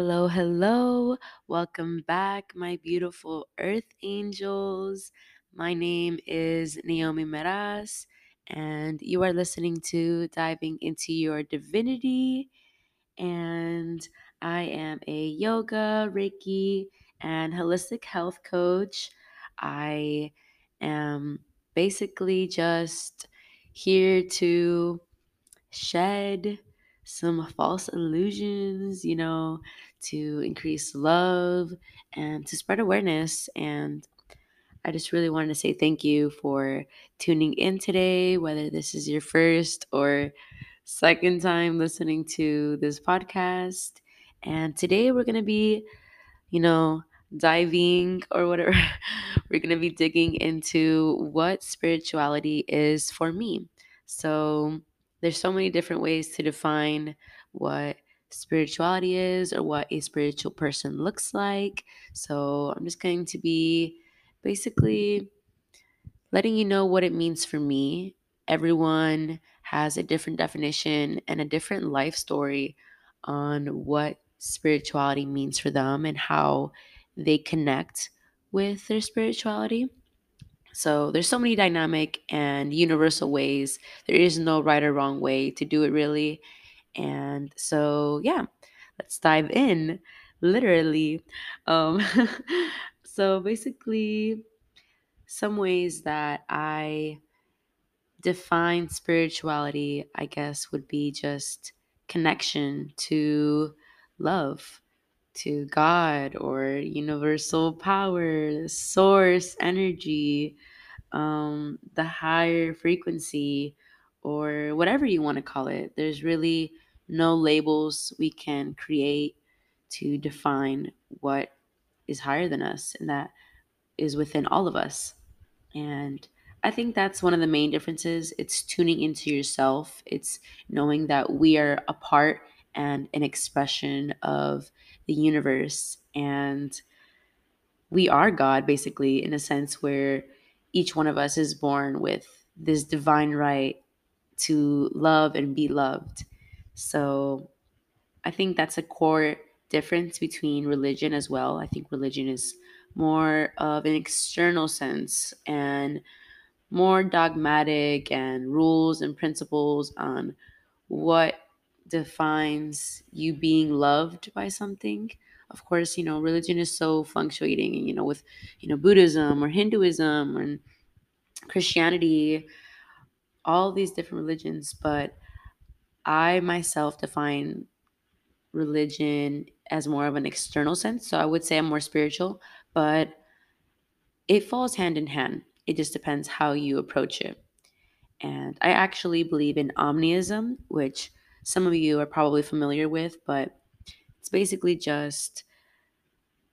Hello, hello. Welcome back, my beautiful earth angels. My name is Naomi Meraz, and you are listening to Diving into Your Divinity. And I am a yoga, Reiki, and holistic health coach. I am basically just here to shed some false illusions, you know, to increase love and to spread awareness. And I just really wanted to say thank you for tuning in today, whether this is your first or second time listening to this podcast. And today we're going to be, you know, diving or whatever. we're going to be digging into what spirituality is for me. So, there's so many different ways to define what spirituality is or what a spiritual person looks like. So, I'm just going to be basically letting you know what it means for me. Everyone has a different definition and a different life story on what spirituality means for them and how they connect with their spirituality. So there's so many dynamic and universal ways. There is no right or wrong way to do it really. And so yeah, let's dive in literally. Um so basically some ways that I define spirituality, I guess, would be just connection to love, to God or universal power, source, energy, um, the higher frequency, or whatever you want to call it. There's really no labels we can create to define what is higher than us, and that is within all of us. And I think that's one of the main differences. It's tuning into yourself, it's knowing that we are a part and an expression of the universe. And we are God, basically, in a sense where each one of us is born with this divine right to love and be loved. So I think that's a core difference between religion as well. I think religion is more of an external sense and more dogmatic and rules and principles on what defines you being loved by something. Of course, you know, religion is so fluctuating, you know, with, you know, Buddhism or Hinduism and Christianity, all these different religions, but I myself define religion as more of an external sense. So I would say I'm more spiritual, but it falls hand in hand. It just depends how you approach it. And I actually believe in omnism, which some of you are probably familiar with, but basically just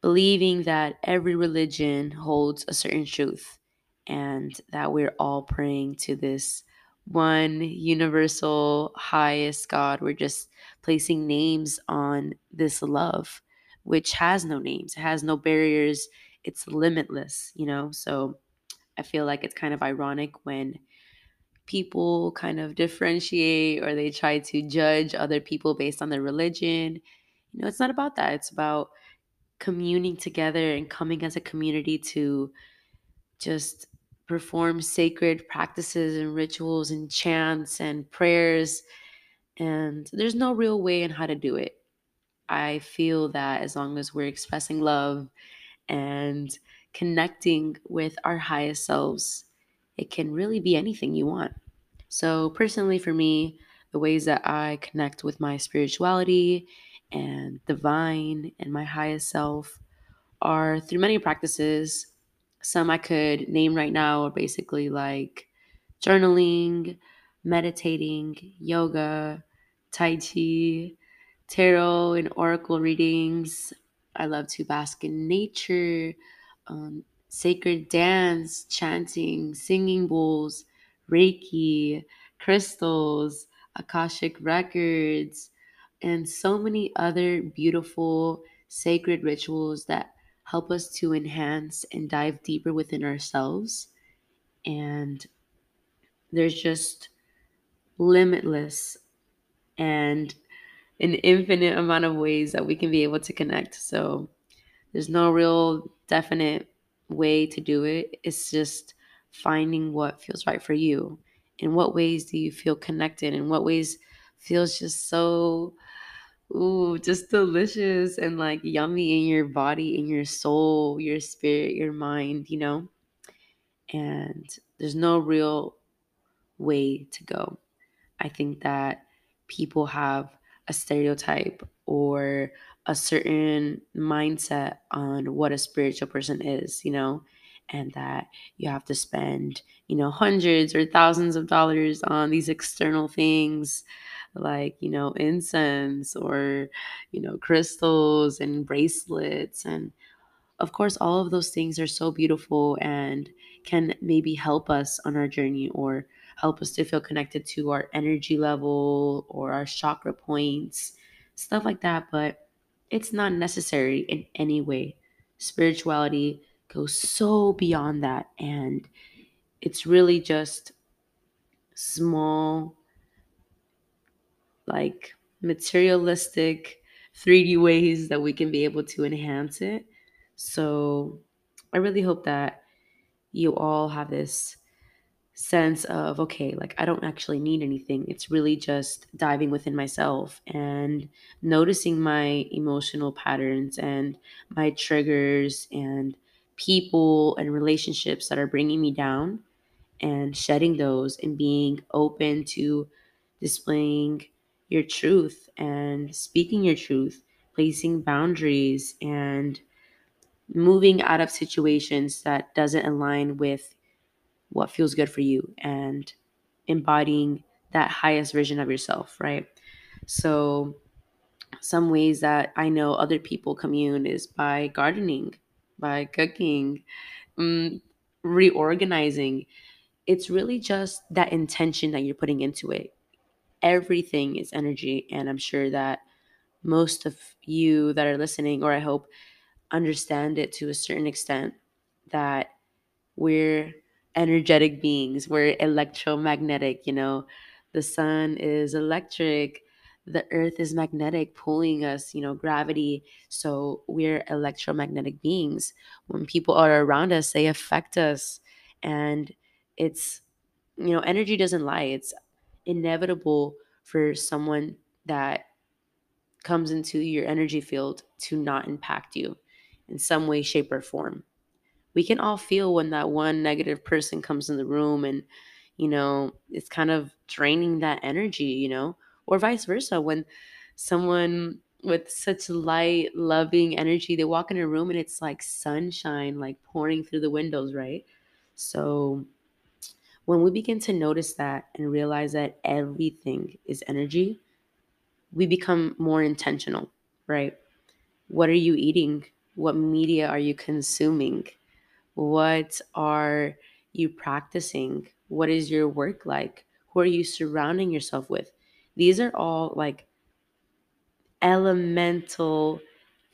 believing that every religion holds a certain truth and that we're all praying to this one universal highest God. We're just placing names on this love, which has no names, it has no barriers, it's limitless, you know? So I feel like it's kind of ironic when people kind of differentiate or they try to judge other people based on their religion. You know, it's not about that. It's about communing together and coming as a community to just perform sacred practices and rituals and chants and prayers. And there's no real way in how to do it. I feel that as long as we're expressing love and connecting with our highest selves, it can really be anything you want. So, personally, for me, the ways that I connect with my spirituality and divine and my highest self are through many practices. Some I could name right now are basically like journaling, meditating, yoga, Tai Chi, tarot and oracle readings. I love to bask in nature, um, sacred dance, chanting, singing bowls, Reiki, crystals, Akashic records, and so many other beautiful sacred rituals that help us to enhance and dive deeper within ourselves. And there's just limitless and an infinite amount of ways that we can be able to connect. So there's no real definite way to do it. It's just finding what feels right for you. In what ways do you feel connected? In what ways feels just so ooh, just delicious and like yummy in your body, in your soul, your spirit, your mind, you know? And there's no real way to go. I think that people have a stereotype or a certain mindset on what a spiritual person is, you know, and that you have to spend, you know, hundreds or thousands of dollars on these external things like, you know, incense or, you know, crystals and bracelets and of course, all of those things are so beautiful and can maybe help us on our journey or help us to feel connected to our energy level or our chakra points, stuff like that. But it's not necessary in any way. Spirituality goes so beyond that. And it's really just small, like materialistic 3D ways that we can be able to enhance it so I really hope that you all have this sense of, okay, like I don't actually need anything. It's really just diving within myself and noticing my emotional patterns and my triggers and people and relationships that are bringing me down and shedding those and being open to displaying your truth and speaking your truth, placing boundaries and moving out of situations that doesn't align with what feels good for you and embodying that highest version of yourself, right? So, some ways that I know other people commune is by gardening, by cooking, um, reorganizing. It's really just that intention that you're putting into it. Everything is energy. And I'm sure that most of you that are listening, or I hope understand it to a certain extent that we're energetic beings, we're electromagnetic, you know. The sun is electric, the earth is magnetic, pulling us, you know, gravity. So we're electromagnetic beings. When people are around us, they affect us. And it's, you know, energy doesn't lie. It's inevitable for someone that comes into your energy field to not impact you in some way, shape, or form. We can all feel when that one negative person comes in the room and, you know, it's kind of draining that energy, you know, or vice versa. When someone with such light, loving energy, they walk in a room and it's like sunshine, like pouring through the windows, right? So, when we begin to notice that and realize that everything is energy, we become more intentional, right? What are you eating? What media are you consuming? What are you practicing? What is your work like? Who are you surrounding yourself with? These are all like elemental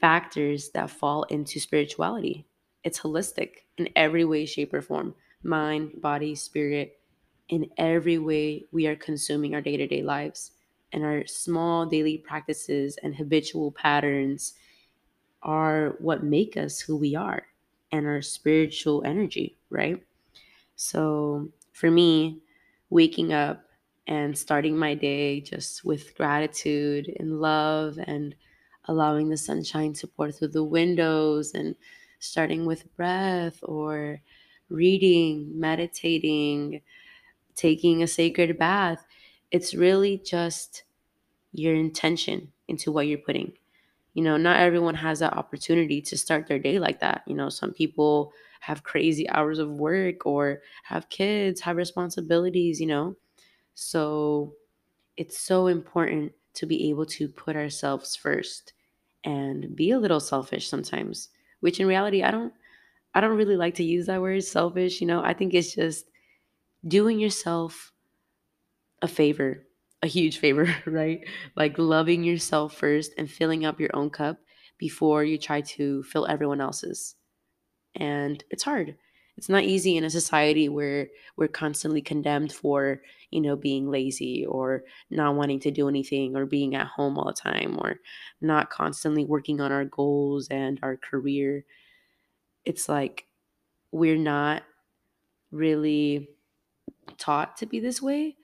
factors that fall into spirituality. It's holistic in every way, shape, or form mind, body, spirit. In every way, we are consuming our day to day lives. And our small daily practices and habitual patterns are what make us who we are and our spiritual energy, right? So for me, waking up and starting my day just with gratitude and love and allowing the sunshine to pour through the windows and starting with breath or reading, meditating, taking a sacred bath. It's really just your intention into what you're putting. You know not everyone has that opportunity to start their day like that. You know some people have crazy hours of work or have kids have responsibilities you know? So it's so important to be able to put ourselves first and be a little selfish sometimes which in reality i don't i don't really like to use that word selfish you know i think it's just doing yourself a favor a huge favor, right? Like loving yourself first and filling up your own cup before you try to fill everyone else's. And it's hard. it's not easy in a society where we're constantly condemned for you know being lazy or not wanting to do anything or being at home all the time or not constantly working on our goals and our career it's like we're not really taught to be this way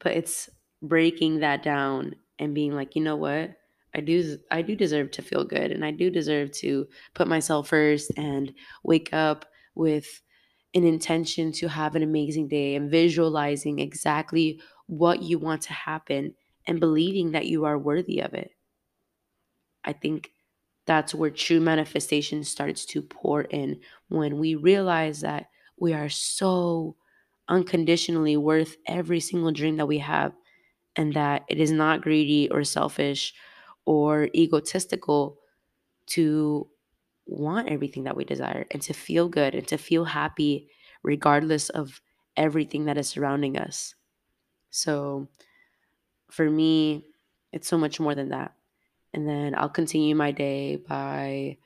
but it's breaking that down and being like you know what? I do i do deserve to feel good and i do deserve to put myself first and wake up with an intention to have an amazing day and visualizing exactly what you want to happen and believing that you are worthy of it. I think that's where true manifestation starts to pour in when we realize that we are so unconditionally worth every single dream that we have and that it is not greedy or selfish or egotistical to want everything that we desire and to feel good and to feel happy regardless of everything that is surrounding us. So for me, it's so much more than that. And then I'll continue my day by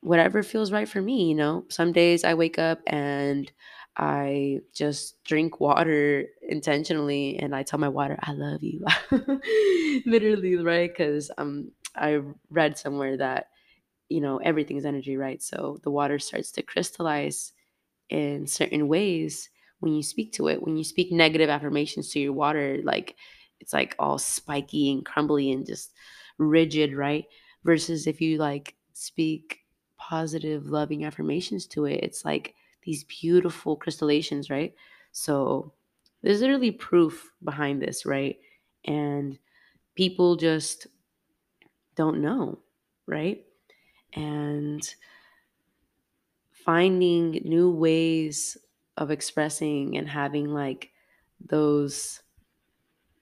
whatever feels right for me, you know. Some days I wake up and I just drink water intentionally and I tell my water, I love you. Literally, right? Because um I read somewhere that, you know, everything's energy, right? So the water starts to crystallize in certain ways when you speak to it. When you speak negative affirmations to your water, like it's like all spiky and crumbly and just rigid, right? Versus if you like speak positive, loving affirmations to it, it's like these beautiful crystallizations, right? So there's literally proof behind this, right? And people just don't know, right? And finding new ways of expressing and having like those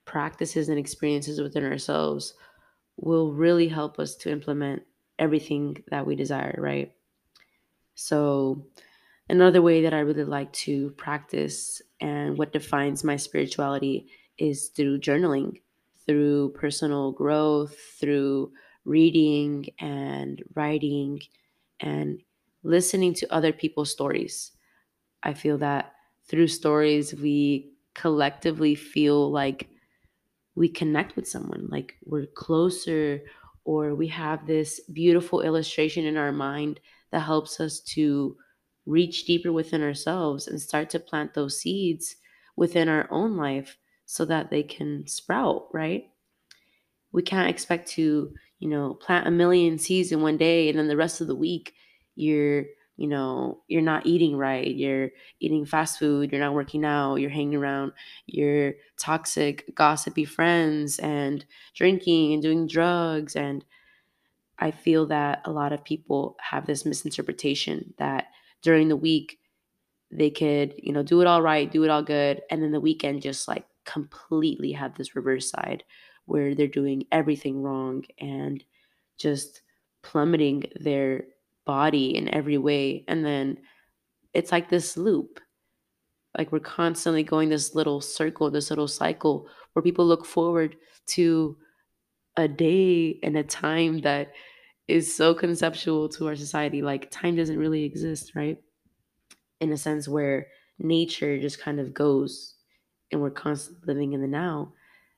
practices and experiences within ourselves will really help us to implement everything that we desire, right? So, another way that I really like to practice and what defines my spirituality is through journaling, through personal growth, through reading and writing and listening to other people's stories. I feel that through stories, we collectively feel like we connect with someone, like we're closer, or we have this beautiful illustration in our mind that helps us to reach deeper within ourselves and start to plant those seeds within our own life so that they can sprout, right? We can't expect to, you know, plant a million seeds in one day and then the rest of the week you're you know you're not eating right you're eating fast food you're not working out you're hanging around your toxic gossipy friends and drinking and doing drugs and i feel that a lot of people have this misinterpretation that during the week they could you know do it all right do it all good and then the weekend just like completely have this reverse side where they're doing everything wrong and just plummeting their body in every way. And then it's like this loop. Like we're constantly going this little circle, this little cycle where people look forward to a day and a time that is so conceptual to our society. Like time doesn't really exist, right? In a sense where nature just kind of goes and we're constantly living in the now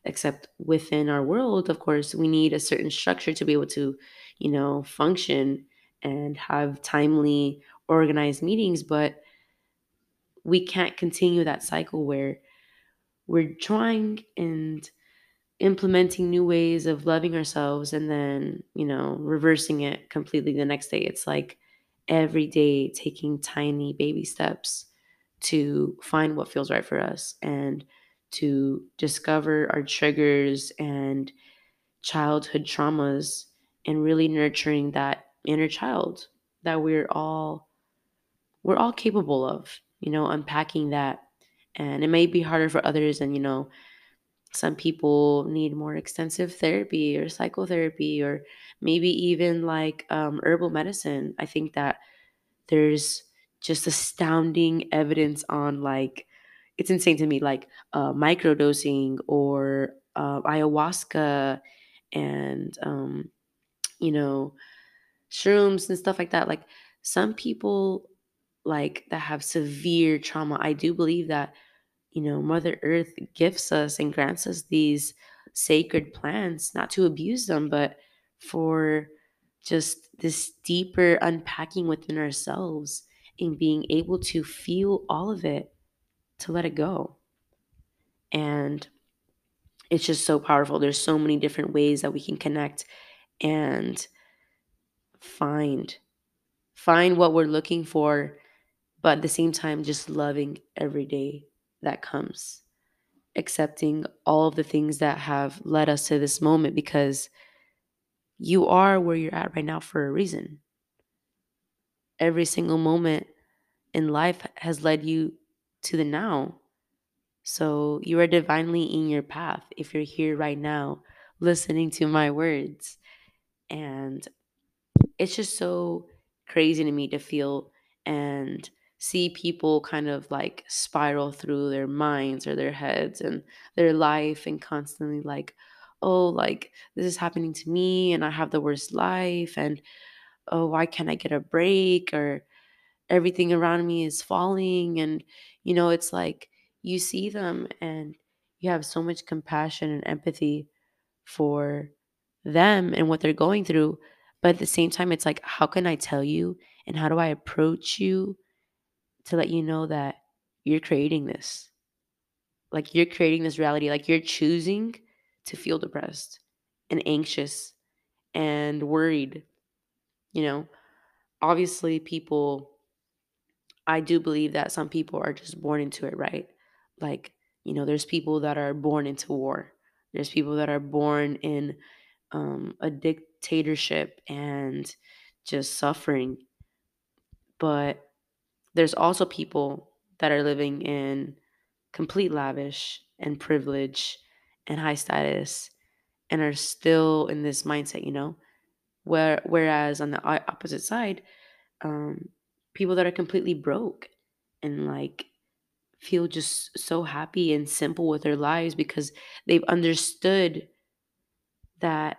except within our world of course we need a certain structure to be able to you know function and have timely organized meetings but we can't continue that cycle where we're trying and implementing new ways of loving ourselves and then you know reversing it completely the next day. It's like every day taking tiny baby steps to find what feels right for us and to discover our triggers and childhood traumas and really nurturing that inner child that we're all we're all capable of you know unpacking that. And it may be harder for others and you know some people need more extensive therapy or psychotherapy or maybe even like um, herbal medicine. I think that there's just astounding evidence on like it's insane to me like uh, microdosing or uh, ayahuasca and um, you know shrooms and stuff like that like some people like that have severe trauma. I do believe that, you know, Mother Earth gifts us and grants us these sacred plants, not to abuse them, but for just this deeper unpacking within ourselves and being able to feel all of it, to let it go. And it's just so powerful. There's so many different ways that we can connect and find find what we're looking for, but at the same time just loving every day that comes. Accepting all of the things that have led us to this moment because you are where you're at right now for a reason. Every single moment in life has led you to the now. So you are divinely in your path if you're here right now listening to my words. And it's just so crazy to me to feel and see people kind of like spiral through their minds or their heads and their life and constantly like, oh, like this is happening to me and I have the worst life and oh, why can't I get a break? or everything around me is falling and you know it's like you see them and you have so much compassion and empathy for them and what they're going through but at the same time it's like how can i tell you and how do i approach you to let you know that you're creating this like you're creating this reality like you're choosing to feel depressed and anxious and worried you know obviously people I do believe that some people are just born into it, right? Like, you know, there's people that are born into war. There's people that are born in um, a dictatorship and just suffering. But there's also people that are living in complete lavish and privilege and high status and are still in this mindset, you know? Where whereas on the opposite side, um, people that are completely broke and like feel just so happy and simple with their lives because they've understood that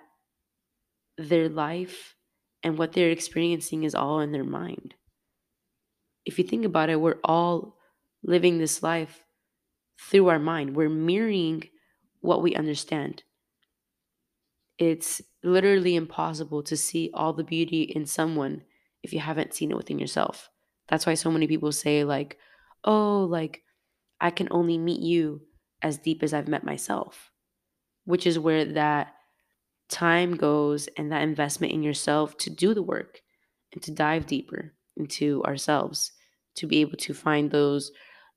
their life and what they're experiencing is all in their mind. If you think about it, we're all living this life through our mind. We're mirroring what we understand. It's literally impossible to see all the beauty in someone if you haven't seen it within yourself. That's why so many people say, like, oh, like, I can only meet you as deep as I've met myself, which is where that time goes and that investment in yourself to do the work and to dive deeper into ourselves to be able to find those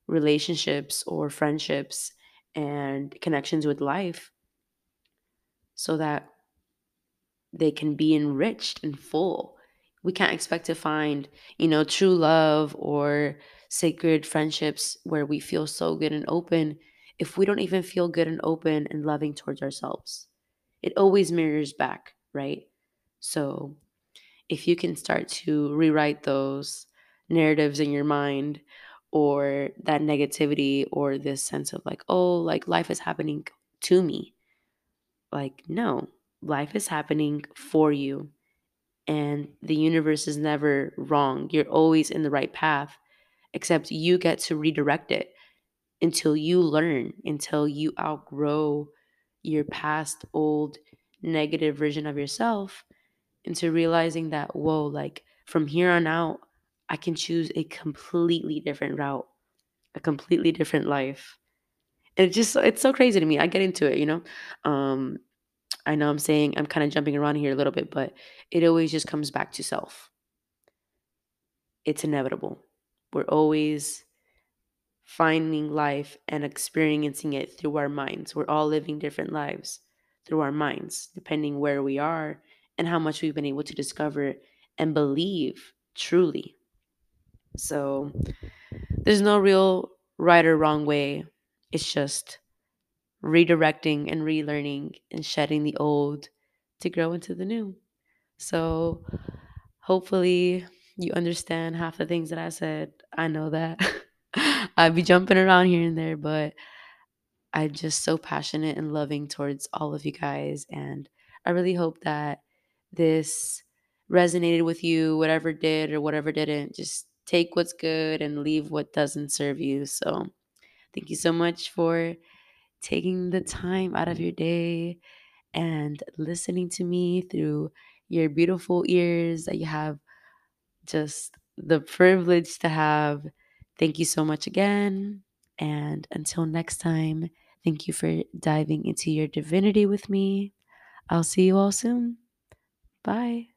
relationships or friendships and connections with life so that they can be enriched and full we can't expect to find, you know, true love or sacred friendships where we feel so good and open if we don't even feel good and open and loving towards ourselves. It always mirrors back, right? So if you can start to rewrite those narratives in your mind or that negativity or this sense of like, oh, like life is happening to me. Like, no, life is happening for you and the universe is never wrong. You're always in the right path, except you get to redirect it until you learn, until you outgrow your past old negative version of yourself into realizing that, whoa, like from here on out, I can choose a completely different route, a completely different life. And it just, it's so crazy to me. I get into it, you know? Um, I know I'm saying I'm kind of jumping around here a little bit, but it always just comes back to self. It's inevitable. We're always finding life and experiencing it through our minds. We're all living different lives through our minds, depending where we are and how much we've been able to discover and believe truly. So there's no real right or wrong way. It's just redirecting and relearning and shedding the old to grow into the new. So hopefully you understand half the things that I said. I know that I'd be jumping around here and there, but I'm just so passionate and loving towards all of you guys. And I really hope that this resonated with you, whatever did or whatever didn't. Just take what's good and leave what doesn't serve you. So, thank you so much for taking the time out of your day and listening to me through your beautiful ears that you have just the privilege to have. Thank you so much again. And until next time, thank you for diving into your divinity with me. I'll see you all soon. Bye.